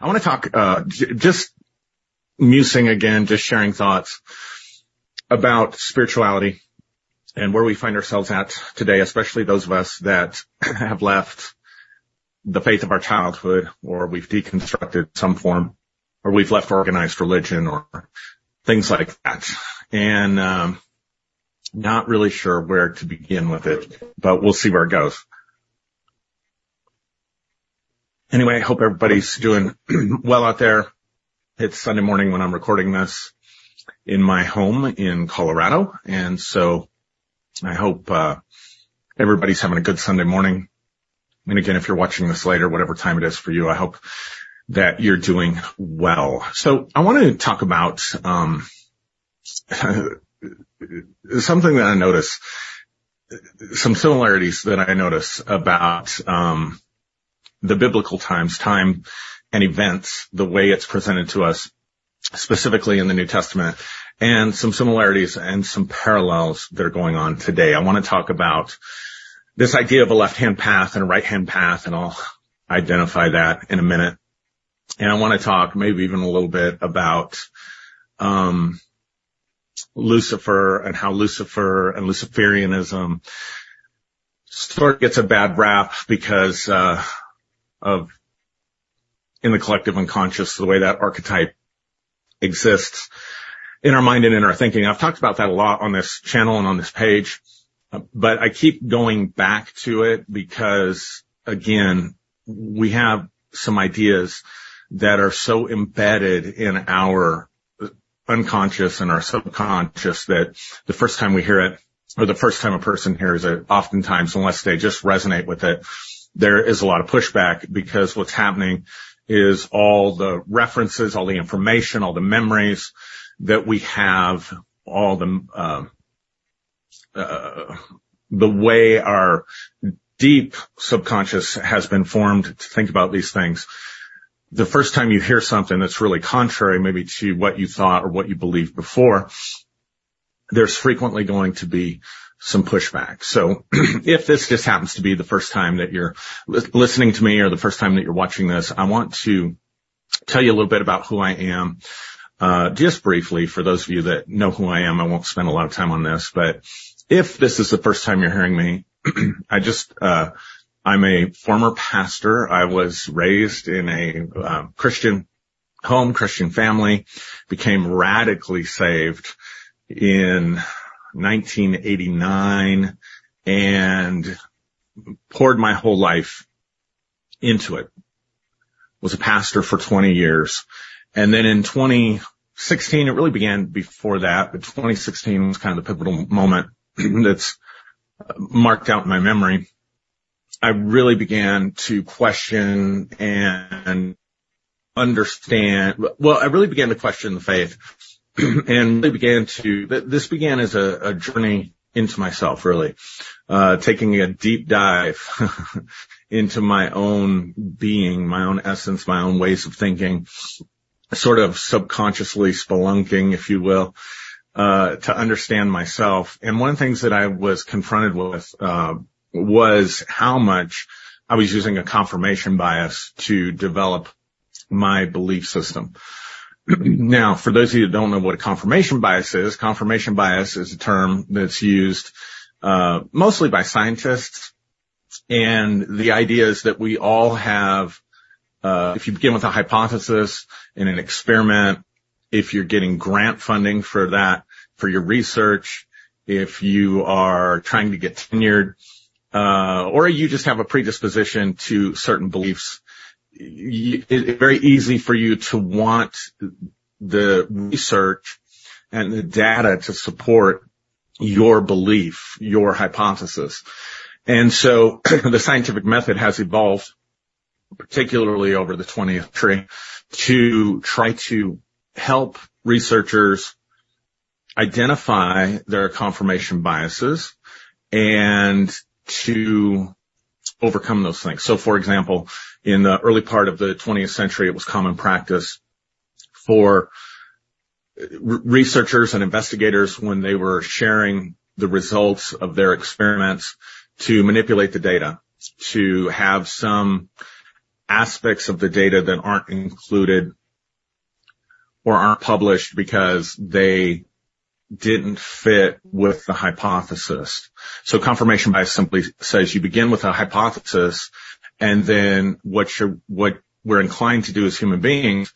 I want to talk, uh, just musing again, just sharing thoughts about spirituality and where we find ourselves at today, especially those of us that have left the faith of our childhood or we've deconstructed some form or we've left organized religion or things like that. And, um, not really sure where to begin with it, but we'll see where it goes. Anyway, I hope everybody's doing well out there. It's Sunday morning when I'm recording this in my home in Colorado. And so I hope, uh, everybody's having a good Sunday morning. And again, if you're watching this later, whatever time it is for you, I hope that you're doing well. So I want to talk about, um, something that I notice, some similarities that I notice about, um, the biblical times, time and events, the way it's presented to us, specifically in the New Testament, and some similarities and some parallels that are going on today. I want to talk about this idea of a left-hand path and a right-hand path, and I'll identify that in a minute. And I want to talk maybe even a little bit about um, Lucifer and how Lucifer and Luciferianism sort of gets a bad rap because uh, of in the collective unconscious, the way that archetype exists in our mind and in our thinking. I've talked about that a lot on this channel and on this page, but I keep going back to it because again, we have some ideas that are so embedded in our unconscious and our subconscious that the first time we hear it or the first time a person hears it, oftentimes, unless they just resonate with it, there is a lot of pushback because what's happening is all the references, all the information, all the memories that we have, all the, uh, uh, the way our deep subconscious has been formed to think about these things. The first time you hear something that's really contrary maybe to what you thought or what you believed before, there's frequently going to be some pushback. So if this just happens to be the first time that you're listening to me or the first time that you're watching this, I want to tell you a little bit about who I am. Uh, just briefly, for those of you that know who I am, I won't spend a lot of time on this, but if this is the first time you're hearing me, I just, uh, I'm a former pastor. I was raised in a uh, Christian home, Christian family, became radically saved in 1989 and poured my whole life into it. Was a pastor for 20 years. And then in 2016, it really began before that, but 2016 was kind of the pivotal moment that's marked out in my memory. I really began to question and understand. Well, I really began to question the faith and really began to, this began as a, a journey into myself, really, uh, taking a deep dive into my own being, my own essence, my own ways of thinking, sort of subconsciously spelunking, if you will, uh, to understand myself. And one of the things that I was confronted with, uh, was how much I was using a confirmation bias to develop my belief system. now, for those of you that don't know what a confirmation bias is, confirmation bias is a term that's used uh, mostly by scientists, and the idea is that we all have. Uh, if you begin with a hypothesis in an experiment, if you're getting grant funding for that for your research, if you are trying to get tenured, uh, or you just have a predisposition to certain beliefs, it's very easy for you to want the research and the data to support your belief, your hypothesis. And so the scientific method has evolved, particularly over the 20th century, to try to help researchers identify their confirmation biases and to overcome those things. So for example, in the early part of the 20th century, it was common practice for researchers and investigators when they were sharing the results of their experiments to manipulate the data, to have some aspects of the data that aren't included or aren't published because they didn't fit with the hypothesis. So confirmation bias simply says you begin with a hypothesis and then what you're, what we're inclined to do as human beings,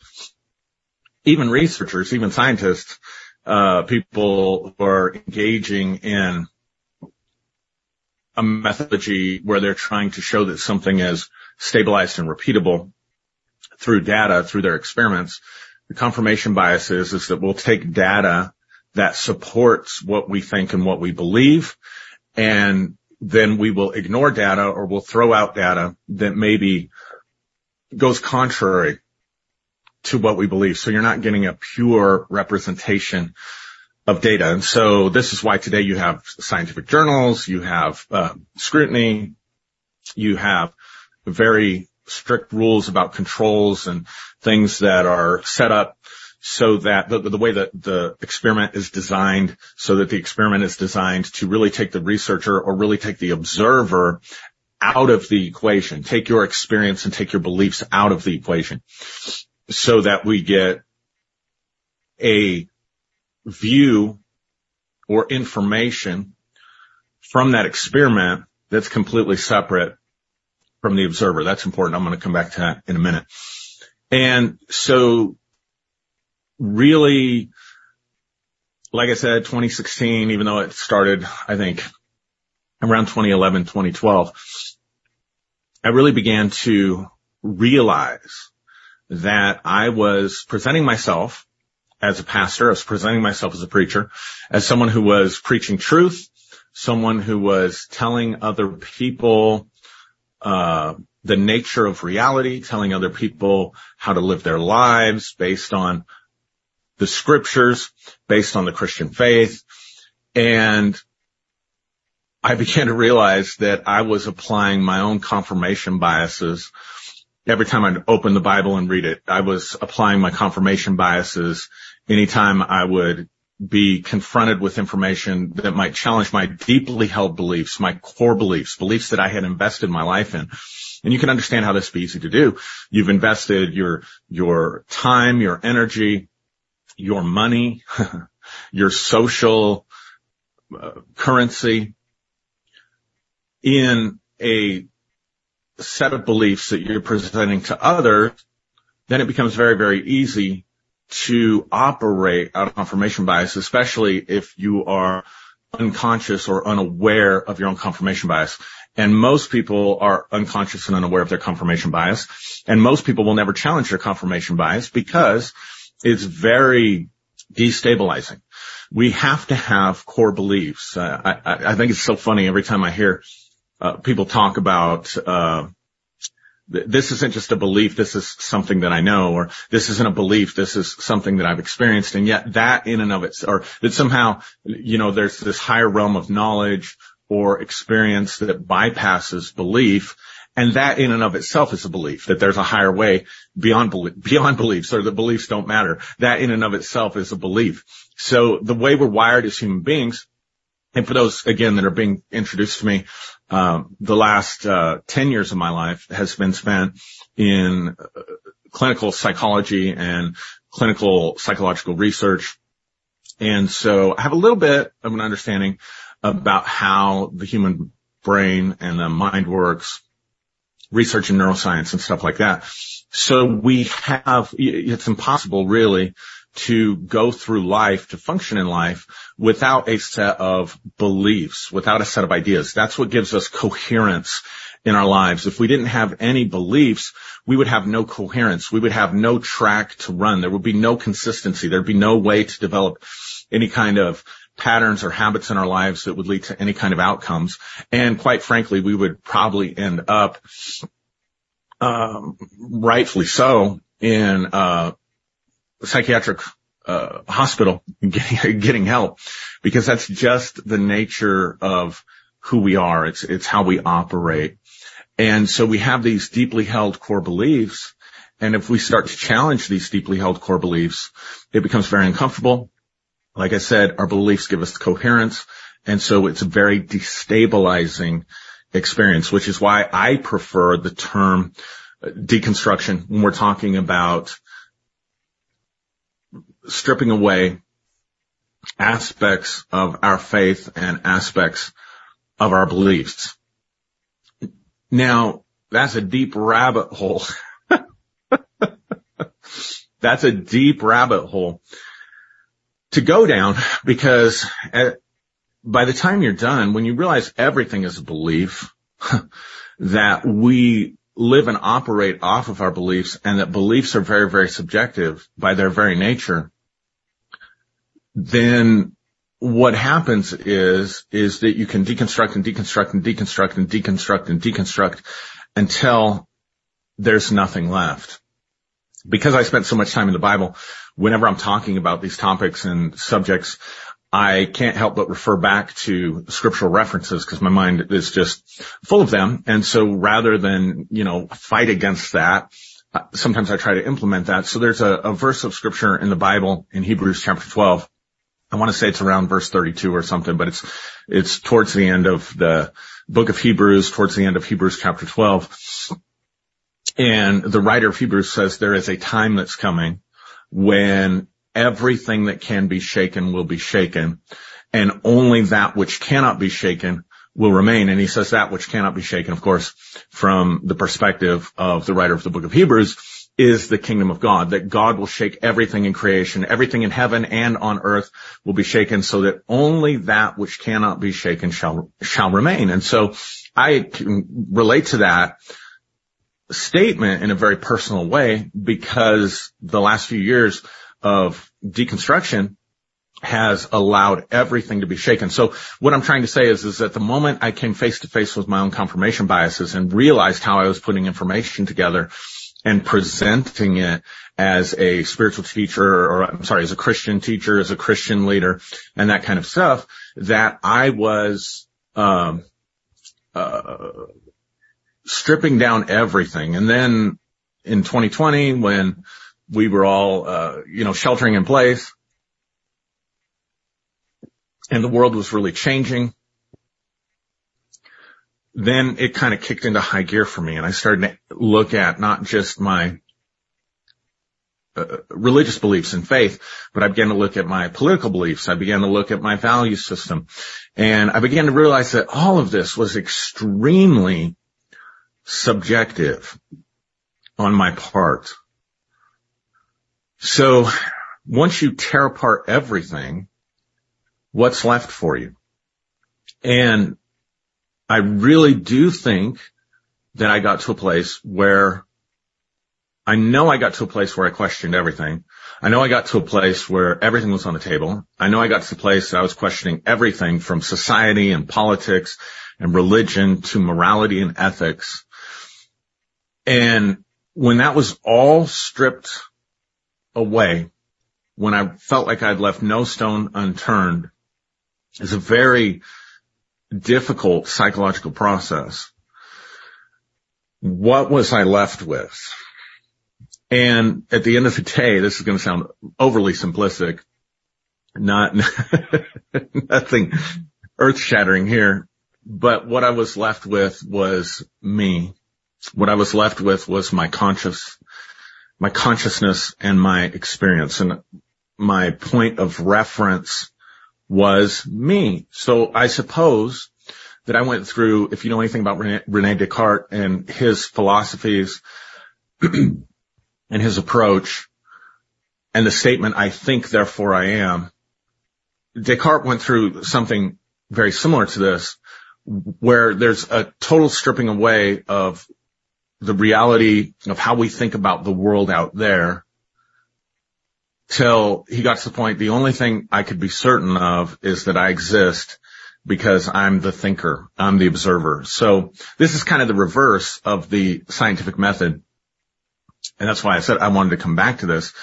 even researchers, even scientists, uh, people who are engaging in a methodology where they're trying to show that something is stabilized and repeatable through data, through their experiments. The confirmation bias is, is that we'll take data that supports what we think and what we believe, and then we will ignore data or we'll throw out data that maybe goes contrary to what we believe. So you're not getting a pure representation of data. And so this is why today you have scientific journals, you have uh, scrutiny, you have very strict rules about controls and things that are set up so that the, way that the experiment is designed so that the experiment is designed to really take the researcher or really take the observer out of the equation, take your experience and take your beliefs out of the equation so that we get a view or information from that experiment that's completely separate from the observer. That's important. I'm going to come back to that in a minute. And so really, like I said, 2016, even though it started, I think around 2011, 2012, I really began to realize that I was presenting myself as a pastor, I was presenting myself as a preacher, as someone who was preaching truth, someone who was telling other people uh, the nature of reality, telling other people how to live their lives based on the scriptures, based on the Christian faith. And I began to realize that I was applying my own confirmation biases. Every time I'd open the Bible and read it, I was applying my confirmation biases anytime I would be confronted with information that might challenge my deeply held beliefs, my core beliefs, beliefs that I had invested my life in. And you can understand how this would be easy to do. You've invested your, your time, your energy, your money, your social uh, currency in a set of beliefs that you're presenting to others, then it becomes very, very easy to operate out of confirmation bias, especially if you are unconscious or unaware of your own confirmation bias. And most people are unconscious and unaware of their confirmation bias. And most people will never challenge their confirmation bias because it's very destabilizing. We have to have core beliefs. Uh, I, I, think it's so funny every time I hear uh, people talk about uh, this isn't just a belief, this is something that I know, or this isn't a belief, this is something that I've experienced, and yet that in and of itself, or that somehow, you know, there's this higher realm of knowledge or experience that bypasses belief, and that in and of itself is a belief, that there's a higher way beyond, beyond beliefs, or the beliefs don't matter. That in and of itself is a belief. So the way we're wired as human beings, and for those, again, that are being introduced to me, um, the last uh, 10 years of my life has been spent in uh, clinical psychology and clinical psychological research. And so I have a little bit of an understanding about how the human brain and the mind works, research in neuroscience and stuff like that. So we have, it's impossible really to go through life, to function in life without a set of beliefs, without a set of ideas. That's what gives us coherence in our lives. If we didn't have any beliefs, we would have no coherence. We would have no track to run. There would be no consistency. There'd be no way to develop any kind of patterns or habits in our lives that would lead to any kind of outcomes. And quite frankly, we would probably end up, um, rightfully so, in uh, psychiatric uh, hospital getting getting help because that's just the nature of who we are. It's it's how we operate. And so we have these deeply held core beliefs. And if we start to challenge these deeply held core beliefs, it becomes very uncomfortable. Like I said, our beliefs give us coherence. And so it's a very destabilizing experience, which is why I prefer the term deconstruction, when we're talking about stripping away aspects of our faith and aspects of our beliefs. Now, that's a deep rabbit hole. that's a deep rabbit hole to go down because at, by the time you're done, when you realize everything is a belief, that we live and operate off of our beliefs and that beliefs are very, very subjective by their very nature, then what happens is, is that you can deconstruct and deconstruct and deconstruct and deconstruct and deconstruct until there's nothing left. Because I spent so much time in the Bible, whenever I'm talking about these topics and subjects, I can't help but refer back to scriptural references because my mind is just full of them. And so rather than, you know, fight against that, sometimes I try to implement that. So there's a, a verse of scripture in the Bible in Hebrews chapter 12. I want to say it's around verse 32 or something, but it's, it's towards the end of the book of Hebrews, towards the end of Hebrews chapter 12. And the writer of Hebrews says there is a time that's coming when everything that can be shaken will be shaken and only that which cannot be shaken will remain. And he says that which cannot be shaken, of course, from the perspective of the writer of the book of Hebrews is the kingdom of God, that God will shake everything in creation, everything in heaven and on earth will be shaken so that only that which cannot be shaken shall, shall remain. And so I relate to that statement in a very personal way because the last few years of deconstruction has allowed everything to be shaken. So what I'm trying to say is, is that the moment I came face to face with my own confirmation biases and realized how I was putting information together and presenting it as a spiritual teacher or I'm sorry, as a Christian teacher, as a Christian leader and that kind of stuff, that I was, um, uh, stripping down everything. And then in 2020, when we were all, uh, you know, sheltering in place and the world was really changing, then it kind of kicked into high gear for me and I started to look at not just my uh, religious beliefs and faith, but I began to look at my political beliefs. I began to look at my value system and I began to realize that all of this was extremely subjective on my part. So once you tear apart everything, what's left for you? And I really do think that I got to a place where I know I got to a place where I questioned everything. I know I got to a place where everything was on the table. I know I got to the place I was questioning everything from society and politics and religion to morality and ethics. And when that was all stripped away, when I felt like I'd left no stone unturned, is a very difficult psychological process. What was I left with? And at the end of the day, this is going to sound overly simplistic, not nothing earth shattering here, but what I was left with was me what I was left with was my conscious, my consciousness and my experience. And my point of reference was me. So I suppose that I went through, if you know anything about Rene, Rene Descartes and his philosophies and his approach and the statement, I think, therefore I am, Descartes went through something very similar to this where there's a total stripping away of the reality of how we think about the world out there till he got to the point, the only thing I could be certain of is that I exist because I'm the thinker. I'm the observer. So this is kind of the reverse of the scientific method. And that's why I said I wanted to come back to this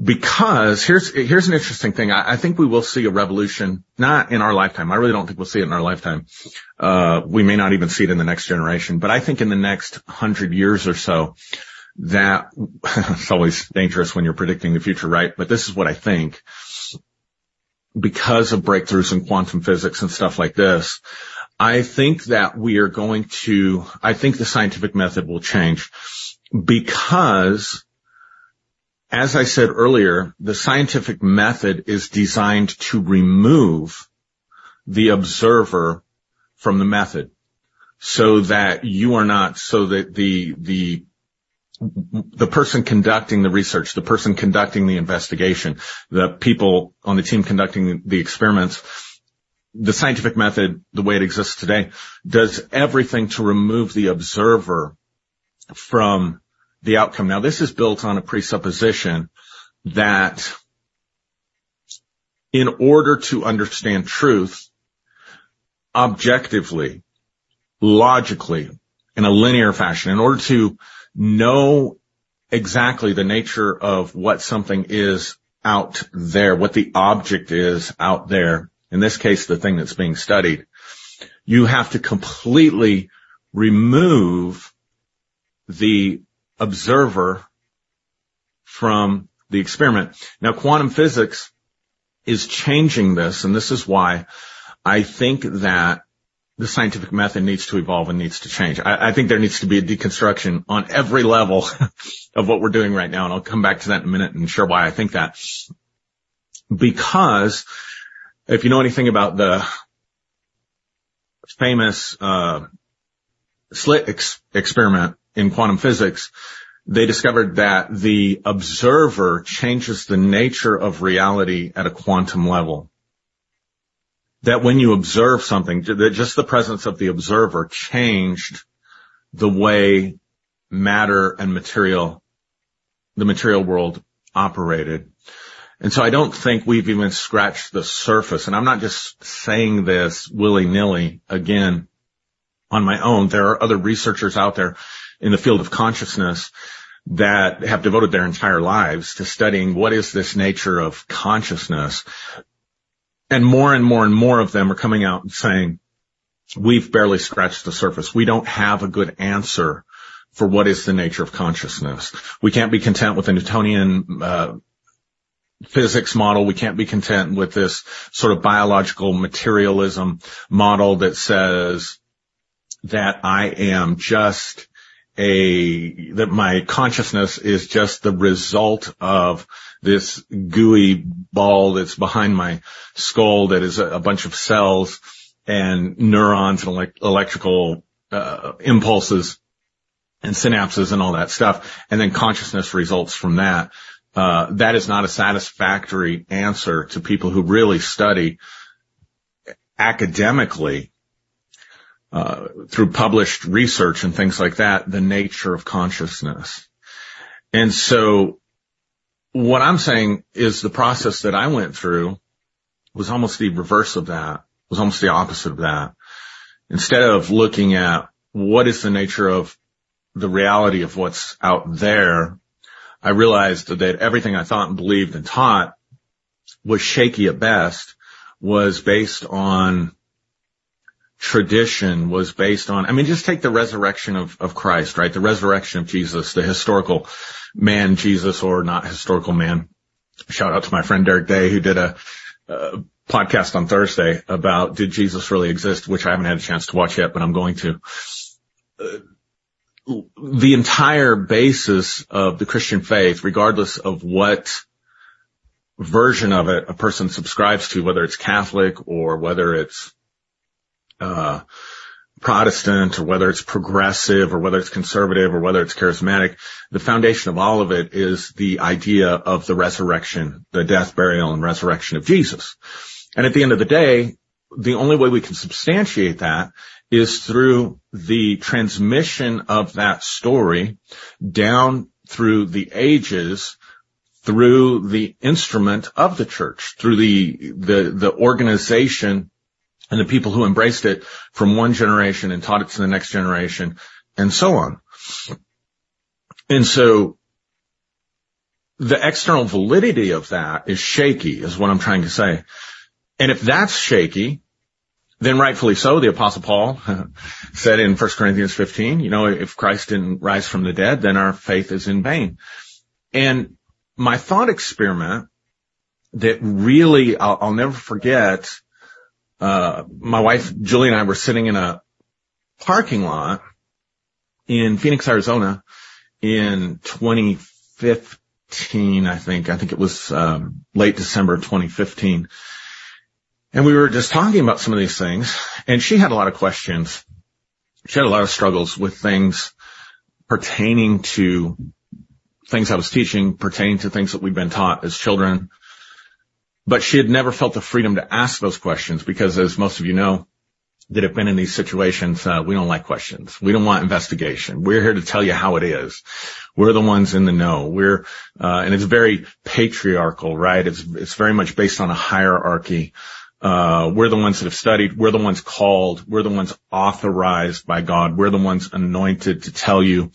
because here's here's an interesting thing. I, I, think we will see a revolution, not in our lifetime. I really don't think we'll see it in our lifetime. Uh, we may not even see it in the next generation, but I think in the next hundred years or so, that it's always dangerous when you're predicting the future, right? But this is what I think. Because of breakthroughs in quantum physics and stuff like this, I think that we are going to, I think the scientific method will change. because as I said earlier, the scientific method is designed to remove the observer from the method so that you are not, so that the, the, the person conducting the research, the person conducting the investigation, the people on the team conducting the experiments, the scientific method, the way it exists today, does everything to remove the observer from the outcome. Now, this is built on a presupposition that in order to understand truth objectively, logically, in a linear fashion, in order to know exactly the nature of what something is out there, what the object is out there, in this case, the thing that's being studied, you have to completely remove the observer from the experiment. Now, quantum physics is changing this, and this is why I think that the scientific method needs to evolve and needs to change. I, I think there needs to be a deconstruction on every level of what we're doing right now, and I'll come back to that in a minute and share why I think that. Because if you know anything about the famous uh, slit ex- experiment in quantum physics, they discovered that the observer changes the nature of reality at a quantum level. That when you observe something, that just the presence of the observer changed the way matter and material, the material world operated. And so I don't think we've even scratched the surface. And I'm not just saying this willy nilly again on my own. There are other researchers out there in the field of consciousness that have devoted their entire lives to studying what is this nature of consciousness. And more and more and more of them are coming out and saying, we've barely scratched the surface. We don't have a good answer for what is the nature of consciousness. We can't be content with a Newtonian uh, physics model. We can't be content with this sort of biological materialism model that says that I am just a, that my consciousness is just the result of this gooey ball that's behind my skull that is a, a bunch of cells and neurons and elect- electrical uh, impulses and synapses and all that stuff. And then consciousness results from that. Uh, that is not a satisfactory answer to people who really study academically Uh, through published research and things like that, the nature of consciousness. And so what I'm saying is the process that I went through was almost the reverse of that, was almost the opposite of that. Instead of looking at what is the nature of the reality of what's out there, I realized that everything I thought and believed and taught was shaky at best, was based on tradition was based on, I mean, just take the resurrection of, of Christ, right? The resurrection of Jesus, the historical man Jesus or not historical man. Shout out to my friend Derek Day who did a, a podcast on Thursday about did Jesus really exist, which I haven't had a chance to watch yet, but I'm going to. The entire basis of the Christian faith, regardless of what version of it a person subscribes to, whether it's Catholic or whether it's uh, Protestant or whether it's progressive or whether it's conservative or whether it's charismatic, the foundation of all of it is the idea of the resurrection, the death, burial, and resurrection of Jesus. And at the end of the day, the only way we can substantiate that is through the transmission of that story down through the ages through the instrument of the church, through the, the, the organization and the people who embraced it from one generation and taught it to the next generation and so on. And so the external validity of that is shaky is what I'm trying to say. And if that's shaky, then rightfully so, the apostle Paul said in 1 Corinthians 15, you know, if Christ didn't rise from the dead, then our faith is in vain. And my thought experiment that really I'll, I'll never forget uh, my wife Julie and I were sitting in a parking lot in Phoenix, Arizona, in 2015, I think. I think it was um, late December 2015. And we were just talking about some of these things, and she had a lot of questions. She had a lot of struggles with things pertaining to things I was teaching, pertaining to things that we've been taught as children. But she had never felt the freedom to ask those questions because as most of you know, that have been in these situations, uh, we don't like questions. We don't want investigation. We're here to tell you how it is. We're the ones in the know. We're, uh, and it's very patriarchal, right? It's, it's very much based on a hierarchy. Uh, we're the ones that have studied. We're the ones called. We're the ones authorized by God. We're the ones anointed to tell you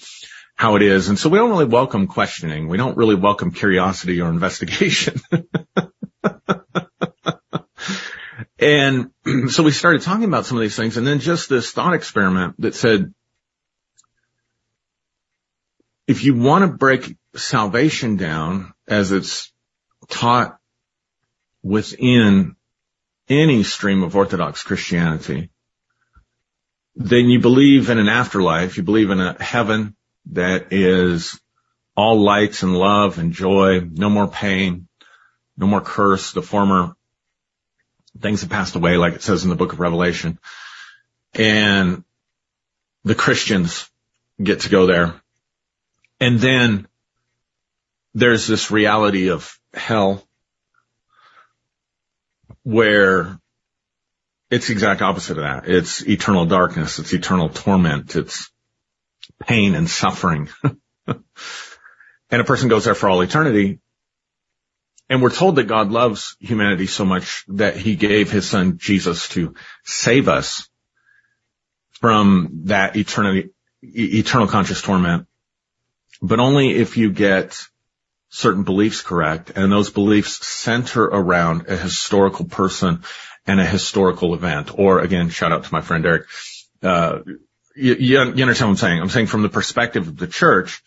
how it is. And so we don't really welcome questioning. We don't really welcome curiosity or investigation. And so we started talking about some of these things and then just this thought experiment that said, if you want to break salvation down as it's taught within any stream of Orthodox Christianity, then you believe in an afterlife. You believe in a heaven that is all lights and love and joy, no more pain, no more curse. The former things have passed away, like it says in the book of Revelation. And the Christians get to go there. And then there's this reality of hell where it's the exact opposite of that. It's eternal darkness. It's eternal torment. It's pain and suffering. and a person goes there for all eternity. And we're told that God loves humanity so much that he gave his son Jesus to save us from that eternity, eternal conscious torment, but only if you get certain beliefs correct. And those beliefs center around a historical person and a historical event. Or again, shout out to my friend Eric. Uh, you, you, understand what I'm saying? I'm saying from the perspective of the church,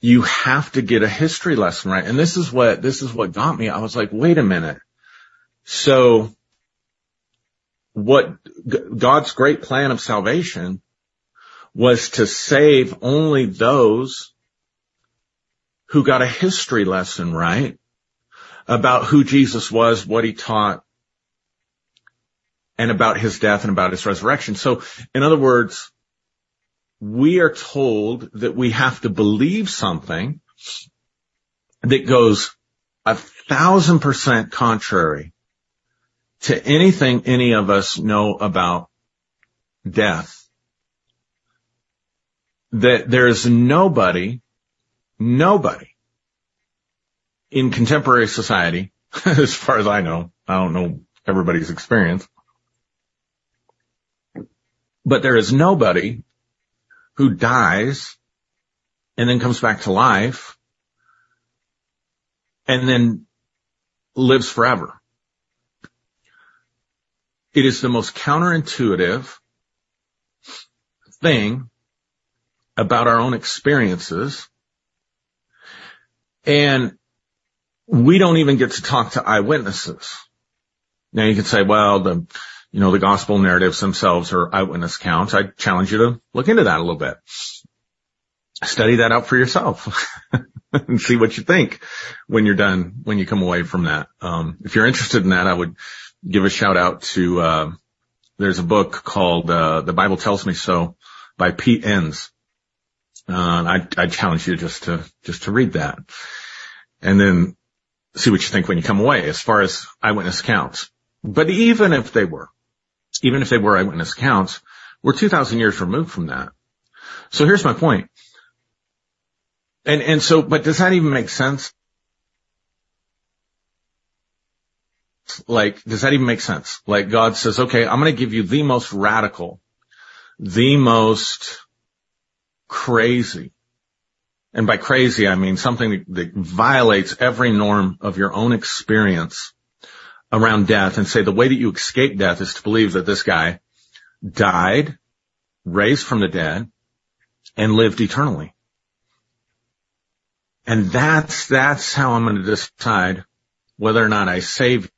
you have to get a history lesson right. And this is what, this is what got me. I was like, wait a minute. So what God's great plan of salvation was to save only those who got a history lesson right about who Jesus was, what he taught, and about his death and about his resurrection. So in other words, we are told that we have to believe something that goes a thousand percent contrary to anything any of us know about death. That there's nobody, nobody in contemporary society, as far as I know, I don't know everybody's experience, but there is nobody who dies and then comes back to life and then lives forever. It is the most counterintuitive thing about our own experiences. And we don't even get to talk to eyewitnesses. Now you can say, well, the you know, the gospel narratives themselves are eyewitness accounts. I challenge you to look into that a little bit. Study that out for yourself and see what you think when you're done, when you come away from that. Um, if you're interested in that, I would give a shout out to, uh, there's a book called, uh, The Bible Tells Me So by Pete Enns. Uh, I, I challenge you just to, just to read that and then see what you think when you come away as far as eyewitness accounts. But even if they were, even if they were eyewitness accounts, we're 2000 years removed from that. So here's my point. And, and so, but does that even make sense? Like, does that even make sense? Like God says, okay, I'm going to give you the most radical, the most crazy. And by crazy, I mean something that, that violates every norm of your own experience around death and say the way that you escape death is to believe that this guy died, raised from the dead, and lived eternally. And that's, that's how I'm going to decide whether or not I save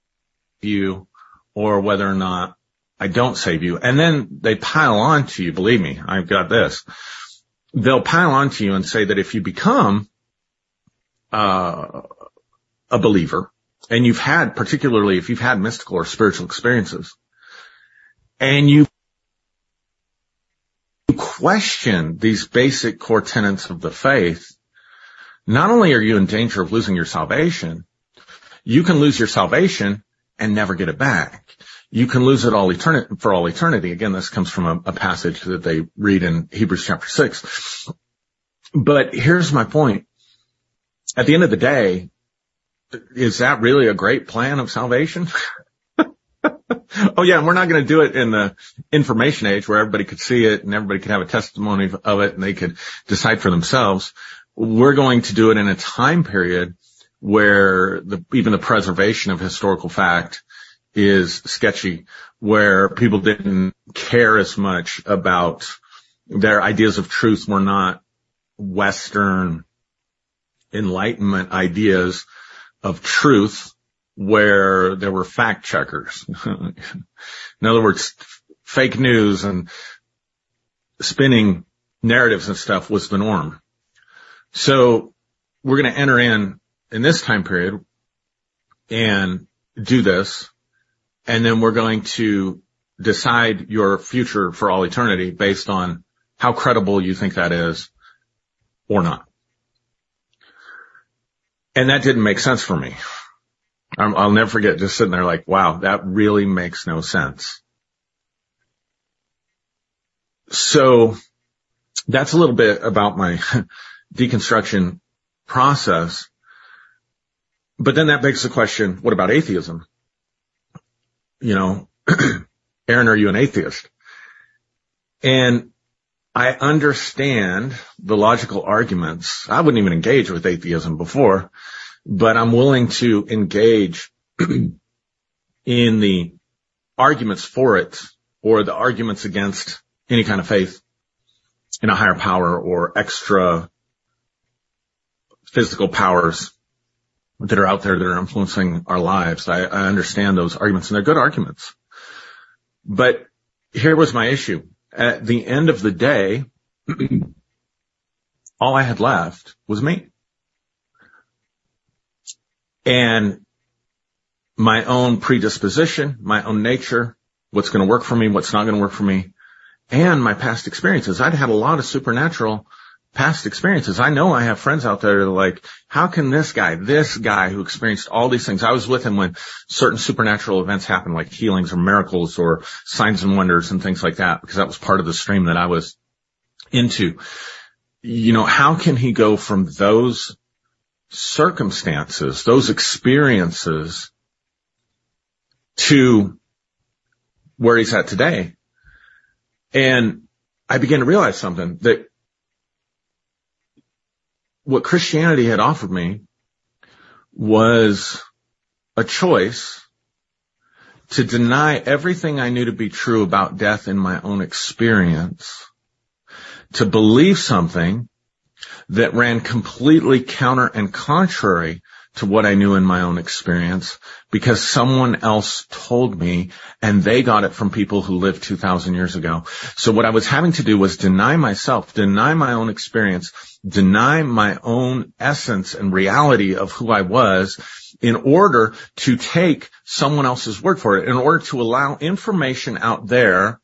you or whether or not I don't save you. And then they pile on to you. Believe me, I've got this. they'll pile on to you and say that if you become uh, a believer and you've had, particularly if you've had mystical or spiritual experiences and you question these basic core tenets of the faith, not only are you in danger of losing your salvation, you can lose your salvation and never get it back. You can lose it all eternity for all eternity. Again, this comes from a, a passage that they read in Hebrews chapter six. But here's my point. At the end of the day, is that really a great plan of salvation? oh yeah, and we're not going to do it in the information age where everybody could see it and everybody could have a testimony of it and they could decide for themselves. We're going to do it in a time period where the, even the preservation of historical fact is sketchy, where people didn't care as much about their ideas of truth were not Western enlightenment ideas of truth where there were fact checkers. in other words, fake news and spinning narratives and stuff was the norm. So we're going to enter in in this time period and do this. And then we're going to decide your future for all eternity based on how credible you think that is or not. And that didn't make sense for me. I'll never forget just sitting there like, wow, that really makes no sense. So that's a little bit about my deconstruction process. But then that begs the question, what about atheism? You know, Aaron, are you an atheist? And I understand the logical arguments. I wouldn't even engage with atheism before, but I'm willing to engage in the arguments for it or the arguments against any kind of faith in a higher power or extra physical powers that are out there that are influencing our lives. I, I understand those arguments and they're good arguments. But here was my issue at the end of the day, all I had left was me. And my own predisposition, my own nature, what's going to work for me, what's not going to work for me, and my past experiences. I'd had a lot of supernatural past experiences. I know I have friends out there that are like, how can this guy, this guy who experienced all these things, I was with him when certain supernatural events happened, like healings or miracles or signs and wonders and things like that, because that was part of the stream that I was into. You know, how can he go from those circumstances, those experiences to where he's at today? And I began to realize something that what Christianity had offered me was a choice to deny everything I knew to be true about death in my own experience, to believe something that ran completely counter and contrary to what I knew in my own experience because someone else told me and they got it from people who lived 2000 years ago. So what I was having to do was deny myself, deny my own experience, deny my own essence and reality of who I was in order to take someone else's word for it, in order to allow information out there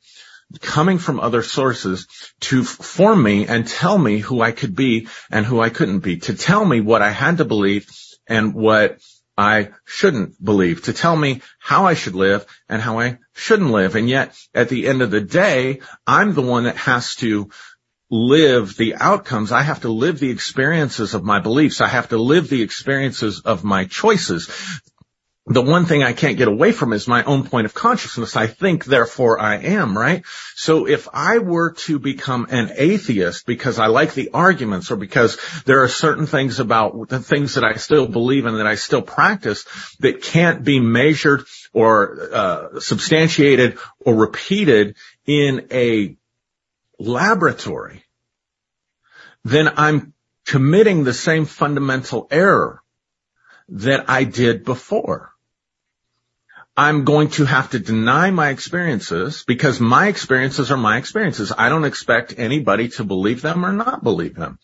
coming from other sources to form me and tell me who I could be and who I couldn't be, to tell me what I had to believe and what I shouldn't believe, to tell me how I should live and how I shouldn't live. And yet at the end of the day, I'm the one that has to live the outcomes. I have to live the experiences of my beliefs. I have to live the experiences of my choices the one thing I can't get away from is my own point of consciousness. I think, therefore I am, right? So if I were to become an atheist because I like the arguments or because there are certain things about the things that I still believe in that I still practice that can't be measured or uh, substantiated or repeated in a laboratory, then I'm committing the same fundamental error that I did before. I'm going to have to deny my experiences because my experiences are my experiences. I don't expect anybody to believe them or not believe them.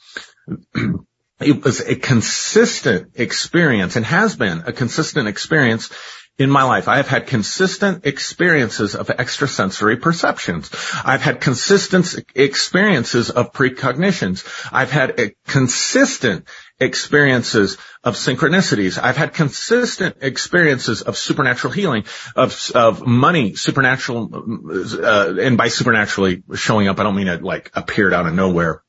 it was a consistent experience and has been a consistent experience in my life. I have had consistent experiences of extrasensory perceptions. I've had consistent experiences of precognitions. I've had consistent experiences of synchronicities. I've had consistent experiences of supernatural healing, of, of money, supernatural, uh, and by supernaturally showing up, I don't mean it like appeared out of nowhere.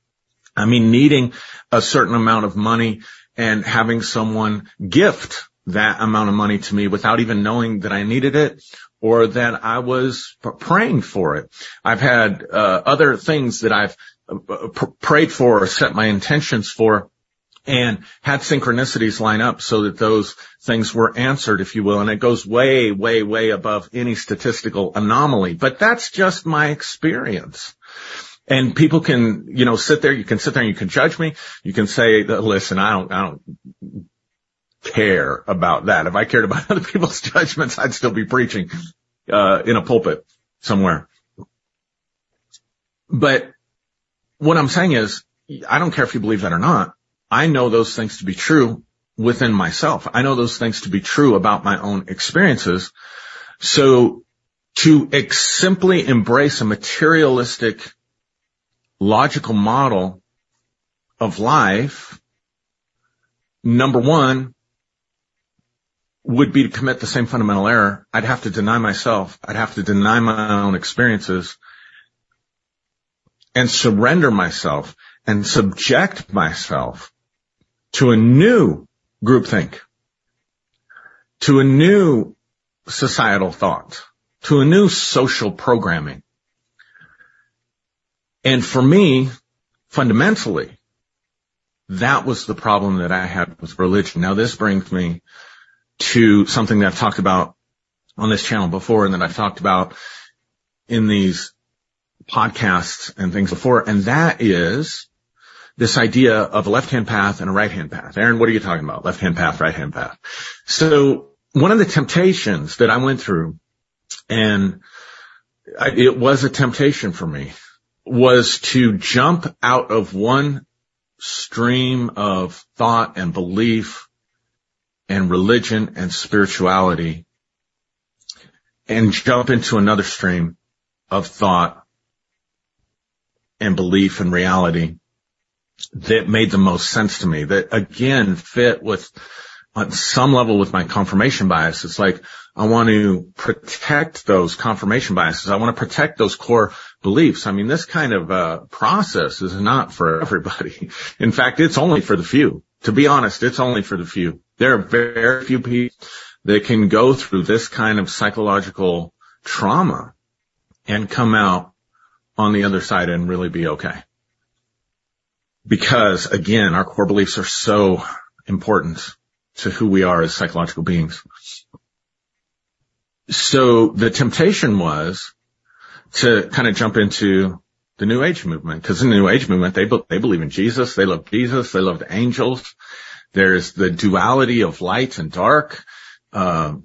I mean needing a certain amount of money and having someone gift that amount of money to me without even knowing that I needed it or that I was praying for it. I've had uh, other things that I've uh, prayed for or set my intentions for and had synchronicities line up so that those things were answered, if you will. And it goes way, way, way above any statistical anomaly. But that's just my experience. And people can, you know, sit there, you can sit there and you can judge me. You can say, listen, I don't, I don't care about that. If I cared about other people's judgments, I'd still be preaching, uh, in a pulpit somewhere. But what I'm saying is, I don't care if you believe that or not. I know those things to be true within myself. I know those things to be true about my own experiences. So to ex- simply embrace a materialistic logical model of life, number one, would be to commit the same fundamental error. I'd have to deny myself. I'd have to deny my own experiences and surrender myself and subject myself to a new groupthink, to a new societal thought, to a new social programming. And for me, fundamentally, that was the problem that I had with religion. Now this brings me to something that I've talked about on this channel before and that I've talked about in these podcasts and things before. And that is this idea of a left-hand path and a right-hand path. Aaron, what are you talking about? Left-hand path, right-hand path. So one of the temptations that I went through and I, it was a temptation for me was to jump out of one stream of thought and belief and religion and spirituality and jump into another stream of thought and belief and reality that made the most sense to me that again fit with on some level with my confirmation bias. It's like I want to protect those confirmation biases. I want to protect those core beliefs. I mean, this kind of uh, process is not for everybody. In fact, it's only for the few. To be honest, it's only for the few. There are very few people that can go through this kind of psychological trauma and come out on the other side and really be okay. Because again, our core beliefs are so important to who we are as psychological beings. So the temptation was to kind of jump into the New Age movement because in the New Age movement, they, they believe in Jesus. They love Jesus. They love the angels. There's the duality of light and dark. Uh,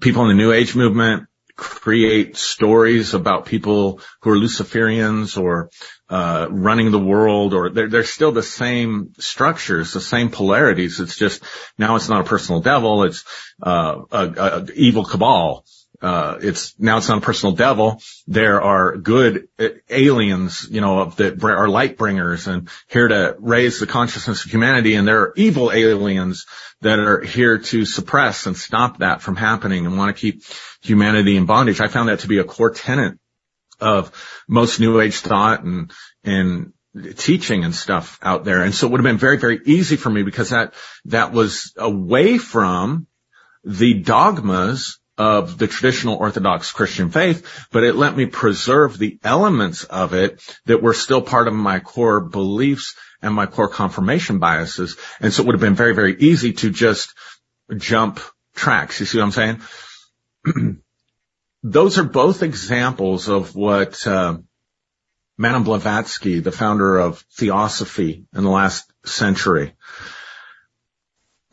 people in the New Age movement create stories about people who are Luciferians or uh, running the world, or they're, they're still the same structures, the same polarities. It's just now it's not a personal devil; it's uh, a, a evil cabal uh, it's now it's not a personal devil. There are good aliens, you know, that are light bringers and here to raise the consciousness of humanity. And there are evil aliens that are here to suppress and stop that from happening and want to keep humanity in bondage. I found that to be a core tenet of most new age thought and, and teaching and stuff out there. And so it would have been very, very easy for me because that, that was away from the dogmas of the traditional Orthodox Christian faith, but it let me preserve the elements of it that were still part of my core beliefs and my core confirmation biases. And so it would have been very, very easy to just jump tracks. You see what I'm saying? Those are both examples of what, uh, Madame Blavatsky, the founder of Theosophy in the last century,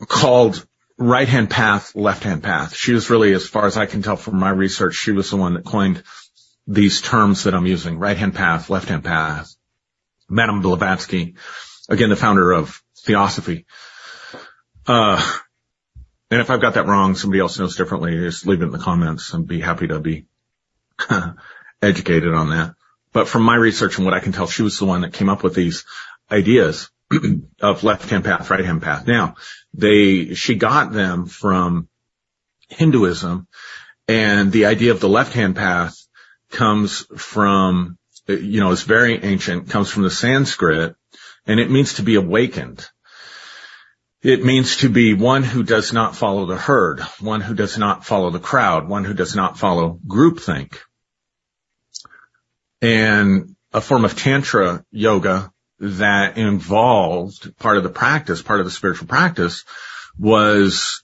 called right hand path, left hand path. She was really, as far as I can tell from my research, she was the one that coined these terms that I'm using, right hand path, left hand path. Madame Blavatsky, again, the founder of Theosophy. Uh, and if I've got that wrong, somebody else knows differently, just leave it in the comments and be happy to be educated on that. But from my research and what I can tell, she was the one that came up with these ideas of left hand path, right hand path. Now they, she got them from Hinduism and the idea of the left hand path comes from, you know, it's very ancient, comes from the Sanskrit and it means to be awakened. It means to be one who does not follow the herd, one who does not follow the crowd, one who does not follow groupthink. And a form of tantra yoga that involved part of the practice, part of the spiritual practice was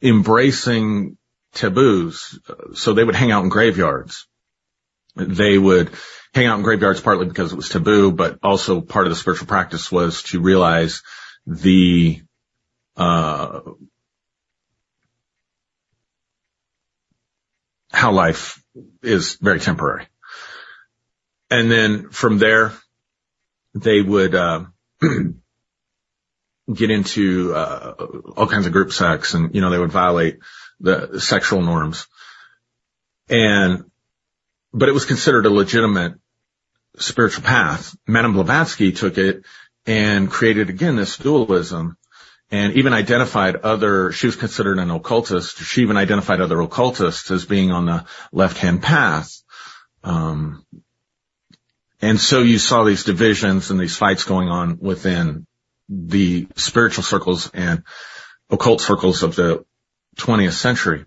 embracing taboos. So they would hang out in graveyards. They would hang out in graveyards partly because it was taboo, but also part of the spiritual practice was to realize the uh, how life is very temporary. And then from there, they would uh, get into uh, all kinds of group sex, and you know they would violate the sexual norms. And but it was considered a legitimate spiritual path. Madame Blavatsky took it and created again this dualism and even identified other, she was considered an occultist. She even identified other occultists as being on the left-hand path. Um, and so you saw these divisions and these fights going on within the spiritual circles and occult circles of the 20th century.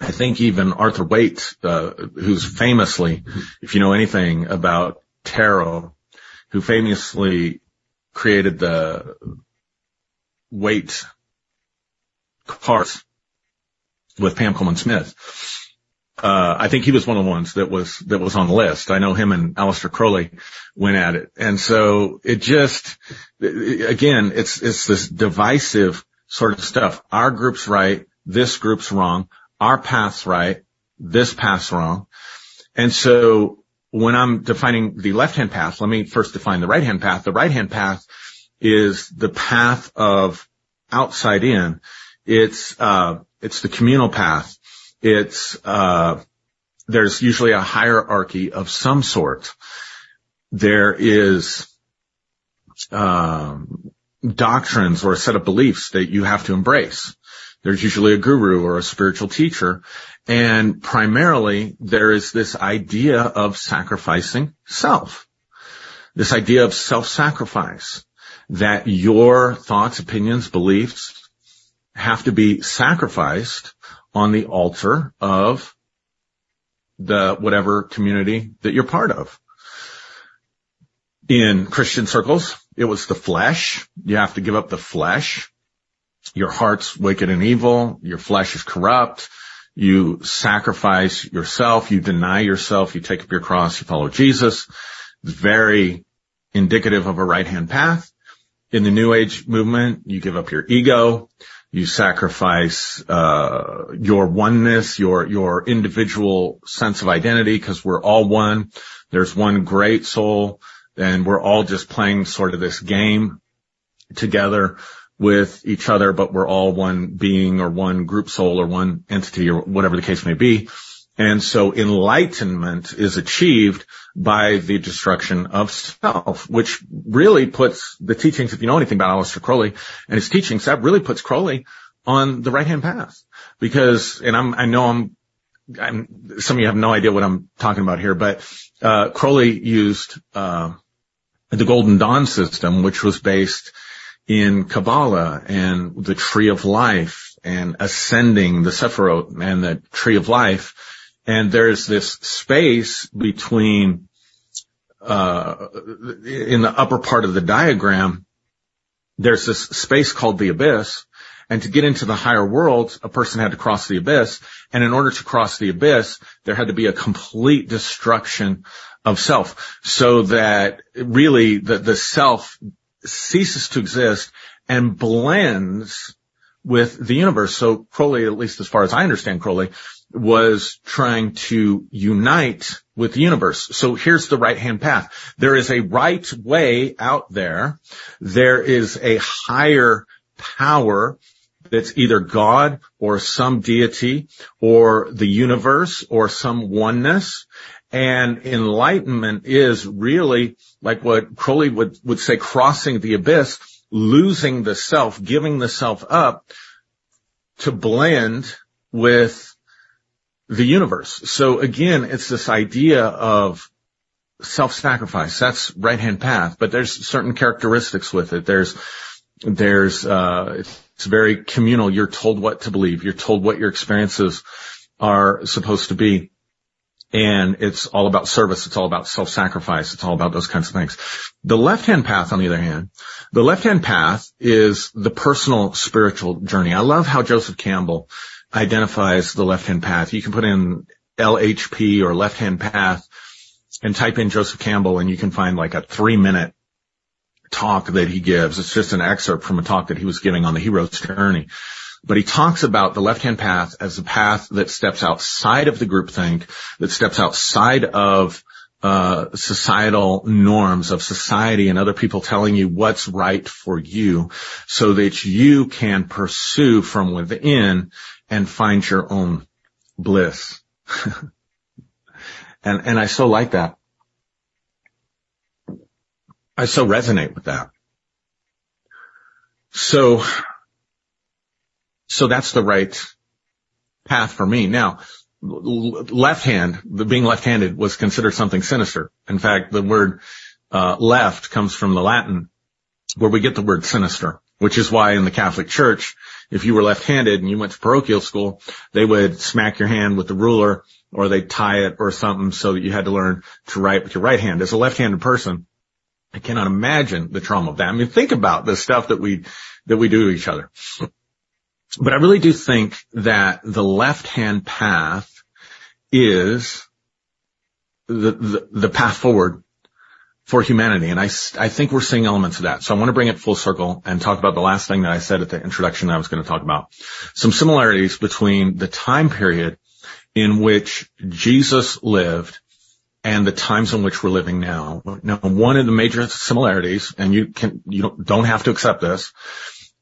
I think even Arthur Waite, uh, who's famously, if you know anything about tarot, who famously created the Waite cards with Pam Colman Smith. Uh, I think he was one of the ones that was, that was on the list. I know him and Aleister Crowley went at it. And so it just, again, it's, it's this divisive sort of stuff. Our group's right. This group's wrong. Our path's right. This path's wrong. And so when I'm defining the left-hand path, let me first define the right-hand path. The right-hand path is the path of outside in. It's, uh, it's the communal path. It's, uh, there's usually a hierarchy of some sort. There is, um, doctrines or a set of beliefs that you have to embrace. There's usually a guru or a spiritual teacher and primarily there is this idea of sacrificing self. This idea of self-sacrifice that your thoughts, opinions, beliefs have to be sacrificed on the altar of the whatever community that you're part of. In Christian circles, it was the flesh. You have to give up the flesh. Your heart's wicked and evil. Your flesh is corrupt. You sacrifice yourself. You deny yourself. You take up your cross. You follow Jesus. It's very indicative of a right hand path. In the New Age movement, you give up your ego. You sacrifice uh, your oneness, your your individual sense of identity, because we're all one. There's one great soul, and we're all just playing sort of this game together with each other, but we're all one being or one group soul or one entity or whatever the case may be. And so enlightenment is achieved by the destruction of self, which really puts the teachings, if you know anything about Aleister Crowley and his teachings, that really puts Crowley on the right hand path because, and I'm, I know I'm, I'm, some of you have no idea what I'm talking about here, but, uh, Crowley used, uh, the Golden Dawn system, which was based in Kabbalah and the tree of life and ascending the Sephiroth and the tree of life. And there's this space between, uh, in the upper part of the diagram, there's this space called the abyss. And to get into the higher world a person had to cross the abyss. And in order to cross the abyss, there had to be a complete destruction of self so that really the, the self ceases to exist and blends with the universe. So Crowley, at least as far as I understand Crowley, was trying to unite with the universe. So here's the right hand path. There is a right way out there. There is a higher power that's either God or some deity or the universe or some oneness. And enlightenment is really like what Crowley would, would say, crossing the abyss, losing the self, giving the self up to blend with the universe. So again, it's this idea of self-sacrifice. That's right-hand path, but there's certain characteristics with it. There's, there's, uh, it's very communal. You're told what to believe. You're told what your experiences are supposed to be. And it's all about service. It's all about self-sacrifice. It's all about those kinds of things. The left-hand path, on the other hand, the left-hand path is the personal spiritual journey. I love how Joseph Campbell identifies the left-hand path. You can put in LHP or left-hand path and type in Joseph Campbell and you can find like a three minute talk that he gives. It's just an excerpt from a talk that he was giving on the hero's journey. But he talks about the left-hand path as a path that steps outside of the groupthink, that steps outside of uh, societal norms of society and other people telling you what's right for you so that you can pursue from within and find your own bliss. and, and I so like that. I so resonate with that. So, so that's the right path for me. Now, left hand, being left-handed was considered something sinister. In fact, the word uh, left comes from the Latin where we get the word sinister, which is why in the Catholic Church, if you were left-handed and you went to parochial school, they would smack your hand with the ruler or they'd tie it or something so that you had to learn to write with your right hand. As a left-handed person, I cannot imagine the trauma of that. I mean, think about the stuff that we, that we do to each other. But I really do think that the left-hand path is the, the, the path forward for humanity. And I, I think we're seeing elements of that. So I want to bring it full circle and talk about the last thing that I said at the introduction that I was going to talk about. Some similarities between the time period in which Jesus lived and the times in which we're living now. Now, one of the major similarities, and you can, you don't, don't have to accept this,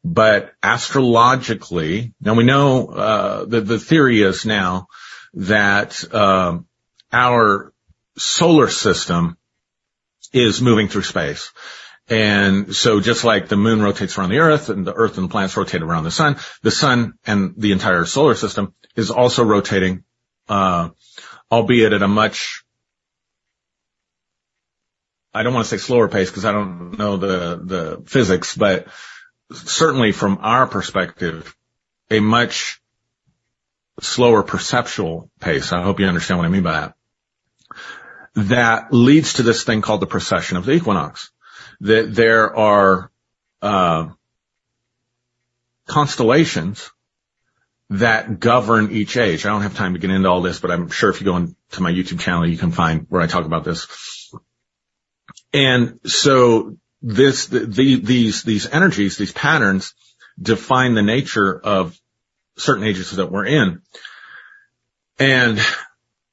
but astrologically, now we know, uh, the, the theory is now that, um, our solar system is moving through space. And so just like the moon rotates around the earth and the earth and the planets rotate around the sun, the sun and the entire solar system is also rotating, uh, albeit at a much I don't want to say slower pace because I don't know the, the physics, but certainly from our perspective, a much slower perceptual pace. I hope you understand what I mean by that. That leads to this thing called the precession of the equinox. That there are, uh, constellations that govern each age. I don't have time to get into all this, but I'm sure if you go into my YouTube channel, you can find where I talk about this. And so this, the, these, these energies, these patterns define the nature of certain ages that we're in. And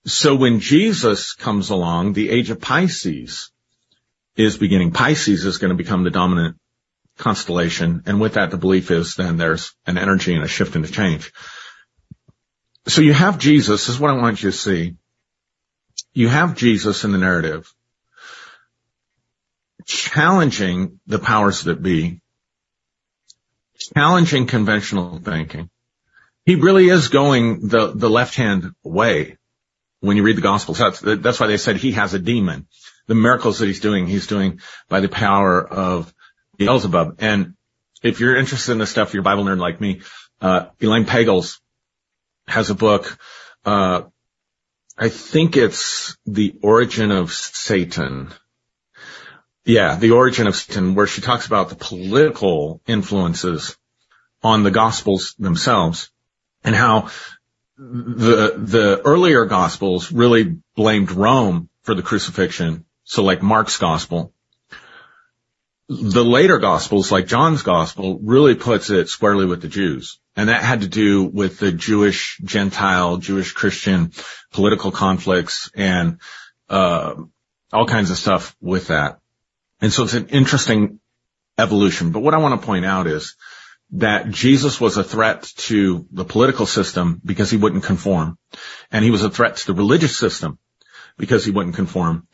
so when Jesus comes along, the age of Pisces is beginning. Pisces is going to become the dominant constellation. And with that, the belief is then there's an energy and a shift and a change. So you have Jesus, this is what I want you to see. You have Jesus in the narrative challenging the powers that be, challenging conventional thinking. He really is going the, the left-hand way when you read the Gospels. That's, that's why they said he has a demon. The miracles that he's doing, he's doing by the power of Beelzebub. And if you're interested in this stuff, you're a Bible nerd like me, uh, Elaine Pagels has a book, uh, I think it's The Origin of Satan. Yeah, the origin of Satan, where she talks about the political influences on the gospels themselves and how the, the earlier gospels really blamed Rome for the crucifixion. So like Mark's gospel. the later gospels, like John's gospel, really puts it squarely with the Jews. And that had to do with the Jewish, Gentile, Jewish Christian political conflicts and, uh, all kinds of stuff with that. And so it's an interesting evolution. But what I want to point out is that Jesus was a threat to the political system because he wouldn't conform. And he was a threat to the religious system because he wouldn't conform.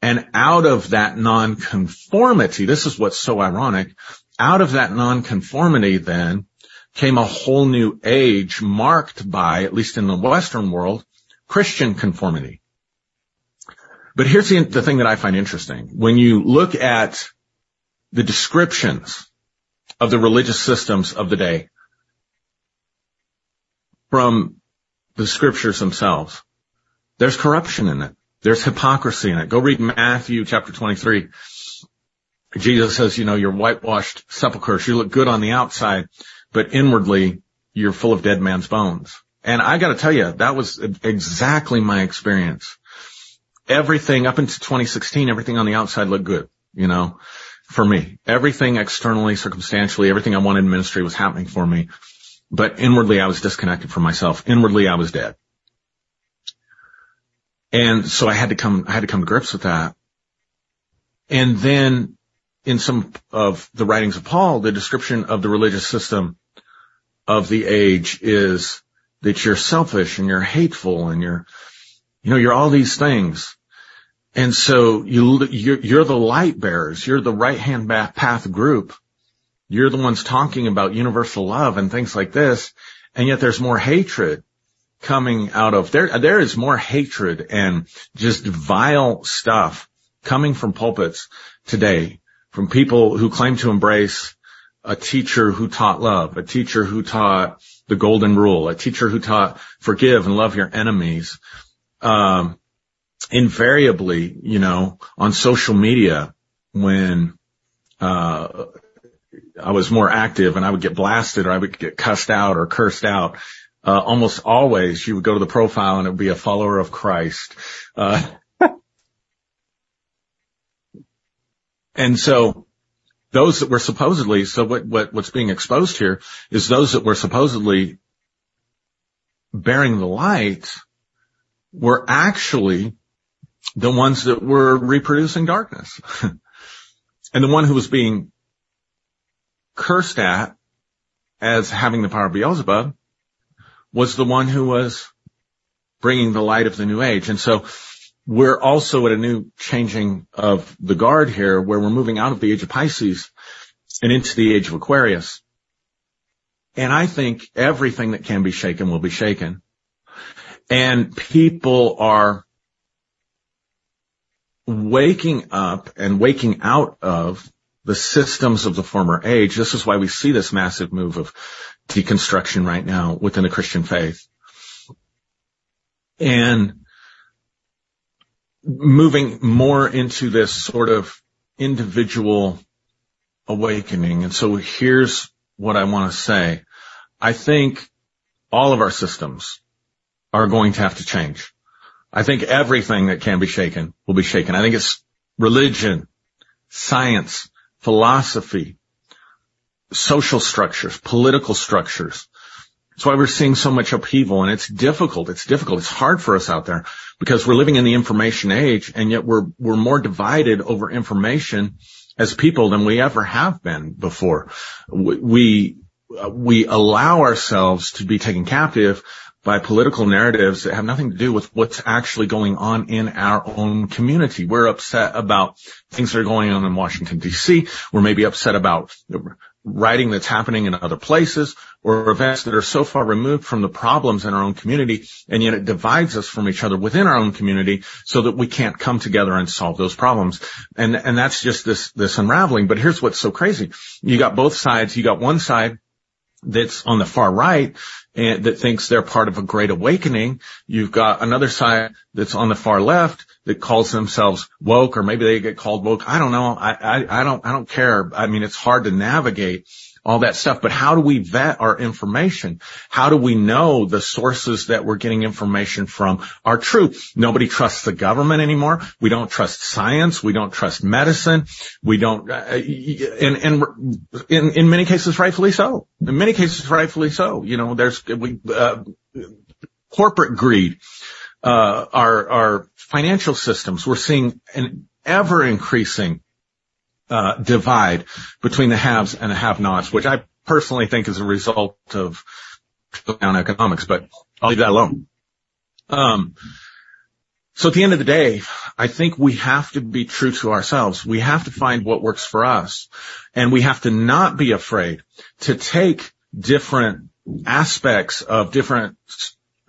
And out of that nonconformity, this is what's so ironic, out of that nonconformity then came a whole new age marked by, at least in the Western world, Christian conformity. But here's the, the thing that I find interesting. When you look at the descriptions of the religious systems of the day from the scriptures themselves, there's corruption in it. There's hypocrisy in it. Go read Matthew chapter 23. Jesus says, you know, you're whitewashed sepulchres. You look good on the outside, but inwardly you're full of dead man's bones. And I got to tell you, that was exactly my experience. Everything up until 2016, everything on the outside looked good, you know, for me. Everything externally, circumstantially, everything I wanted in ministry was happening for me. But inwardly, I was disconnected from myself. Inwardly, I was dead. And so I had to come, I had to come to grips with that. And then in some of the writings of Paul, the description of the religious system of the age is that you're selfish and you're hateful and you're, you know, you're all these things. And so you, you're, you're the light bearers. You're the right hand path group. You're the ones talking about universal love and things like this. And yet there's more hatred coming out of there. There is more hatred and just vile stuff coming from pulpits today from people who claim to embrace a teacher who taught love, a teacher who taught the golden rule, a teacher who taught forgive and love your enemies. Um, invariably, you know, on social media when, uh, I was more active and I would get blasted or I would get cussed out or cursed out. Uh, almost always you would go to the profile and it would be a follower of Christ. Uh, and so those that were supposedly, so what, what, what's being exposed here is those that were supposedly bearing the light were actually the ones that were reproducing darkness. and the one who was being cursed at as having the power of Beelzebub was the one who was bringing the light of the new age. And so we're also at a new changing of the guard here where we're moving out of the age of Pisces and into the age of Aquarius. And I think everything that can be shaken will be shaken. And people are waking up and waking out of the systems of the former age. This is why we see this massive move of deconstruction right now within the Christian faith. And moving more into this sort of individual awakening. And so here's what I want to say. I think all of our systems are going to have to change. I think everything that can be shaken will be shaken. I think it's religion, science, philosophy, social structures, political structures. That's why we're seeing so much upheaval and it's difficult. It's difficult. It's hard for us out there because we're living in the information age and yet we're, we're more divided over information as people than we ever have been before. We, we allow ourselves to be taken captive by political narratives that have nothing to do with what's actually going on in our own community. We're upset about things that are going on in Washington DC. We're maybe upset about writing that's happening in other places or events that are so far removed from the problems in our own community and yet it divides us from each other within our own community so that we can't come together and solve those problems. And, and that's just this, this unraveling. But here's what's so crazy. You got both sides. You got one side that's on the far right and that thinks they're part of a great awakening. You've got another side that's on the far left that calls themselves woke or maybe they get called woke. I don't know. I, I, I don't, I don't care. I mean, it's hard to navigate all that stuff. But how do we vet our information? How do we know the sources that we're getting information from are true? Nobody trusts the government anymore. We don't trust science. We don't trust medicine. We don't, uh, and, and in, in many cases, rightfully so. In many cases, rightfully so. You know, there's, we, uh, corporate greed, uh, our, our financial systems. We're seeing an ever increasing uh, divide between the haves and the have-nots, which I personally think is a result of down economics, but I'll leave that alone. Um, so at the end of the day, I think we have to be true to ourselves. We have to find what works for us and we have to not be afraid to take different aspects of different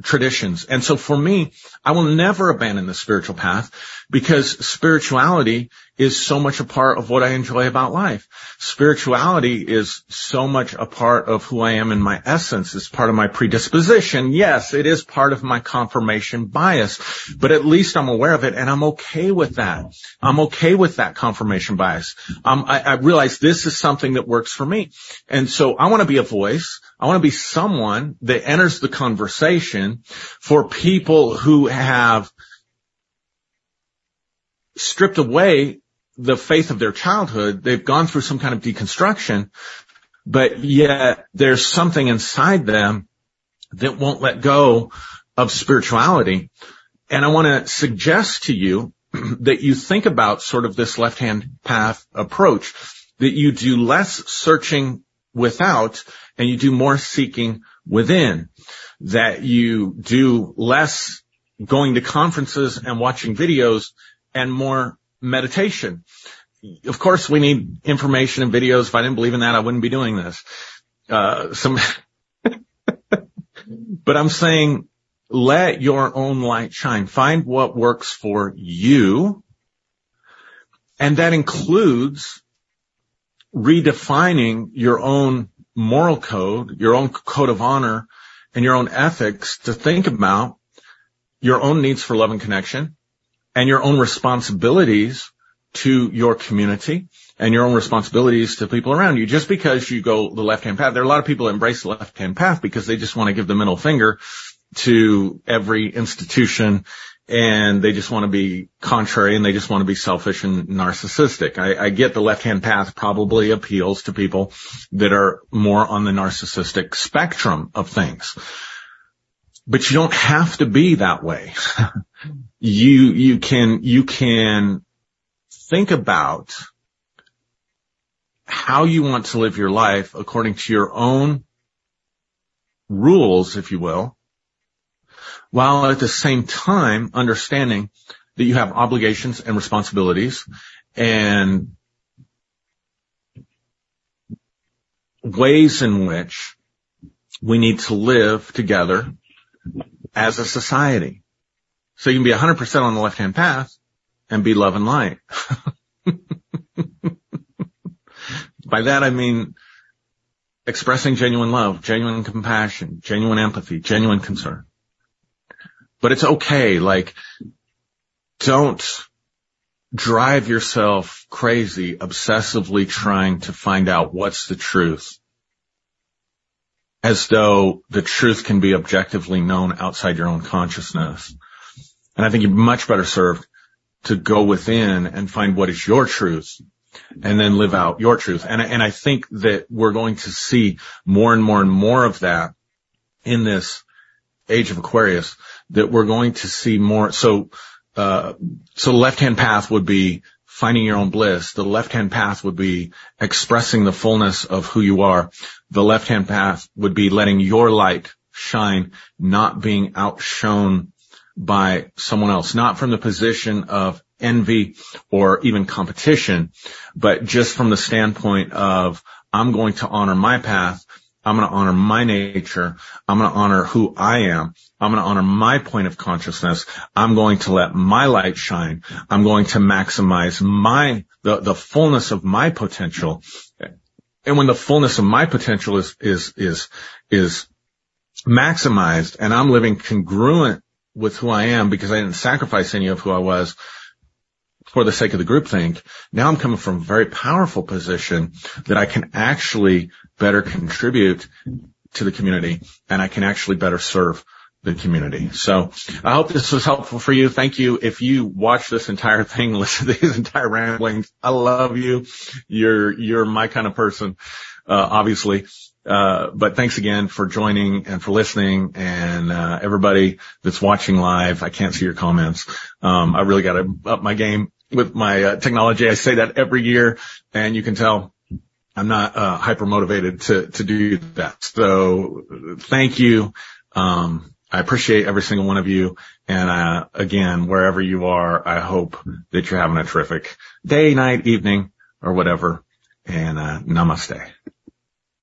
traditions. And so for me, I will never abandon the spiritual path because spirituality is so much a part of what I enjoy about life. Spirituality is so much a part of who I am in my essence. It's part of my predisposition. Yes, it is part of my confirmation bias, but at least I'm aware of it and I'm okay with that. I'm okay with that confirmation bias. Um, I, I realize this is something that works for me. And so I want to be a voice. I want to be someone that enters the conversation for people who have stripped away the faith of their childhood. They've gone through some kind of deconstruction, but yet there's something inside them that won't let go of spirituality. And I want to suggest to you that you think about sort of this left-hand path approach, that you do less searching without and you do more seeking within, that you do less going to conferences and watching videos and more meditation. Of course, we need information and videos. If I didn't believe in that, I wouldn't be doing this. Uh, some, but I'm saying let your own light shine. Find what works for you. And that includes redefining your own moral code, your own code of honor and your own ethics to think about your own needs for love and connection and your own responsibilities to your community and your own responsibilities to people around you. Just because you go the left-hand path, there are a lot of people that embrace the left-hand path because they just want to give the middle finger to every institution and they just want to be contrary and they just want to be selfish and narcissistic. I, I get the left-hand path probably appeals to people that are more on the narcissistic spectrum of things. But you don't have to be that way. you, you can, you can think about how you want to live your life according to your own rules, if you will, while at the same time understanding that you have obligations and responsibilities and ways in which we need to live together as a society. So you can be 100% on the left-hand path and be love and light. By that I mean expressing genuine love, genuine compassion, genuine empathy, genuine concern. But it's okay, like, don't drive yourself crazy obsessively trying to find out what's the truth as though the truth can be objectively known outside your own consciousness. And I think you're much better served to go within and find what is your truth and then live out your truth. And, and I think that we're going to see more and more and more of that in this age of Aquarius that we're going to see more. So, uh, so the left-hand path would be finding your own bliss. The left-hand path would be expressing the fullness of who you are. The left-hand path would be letting your light shine, not being outshone by someone else, not from the position of envy or even competition, but just from the standpoint of I'm going to honor my path. I'm going to honor my nature. I'm going to honor who I am. I'm going to honor my point of consciousness. I'm going to let my light shine. I'm going to maximize my, the, the fullness of my potential. And when the fullness of my potential is, is, is, is maximized and I'm living congruent with who I am because I didn't sacrifice any of who I was, for the sake of the group think. Now I'm coming from a very powerful position that I can actually better contribute to the community and I can actually better serve the community. So I hope this was helpful for you. Thank you. If you watch this entire thing, listen to these entire ramblings, I love you. You're, you're my kind of person, uh, obviously. Uh, but thanks again for joining and for listening and, uh, everybody that's watching live. I can't see your comments. Um, I really got to up my game with my uh, technology. I say that every year and you can tell I'm not, hyper motivated to, to do that. So thank you. Um, I appreciate every single one of you. And, again, wherever you are, I hope that you're having a terrific day, night, evening, or whatever. And, namaste.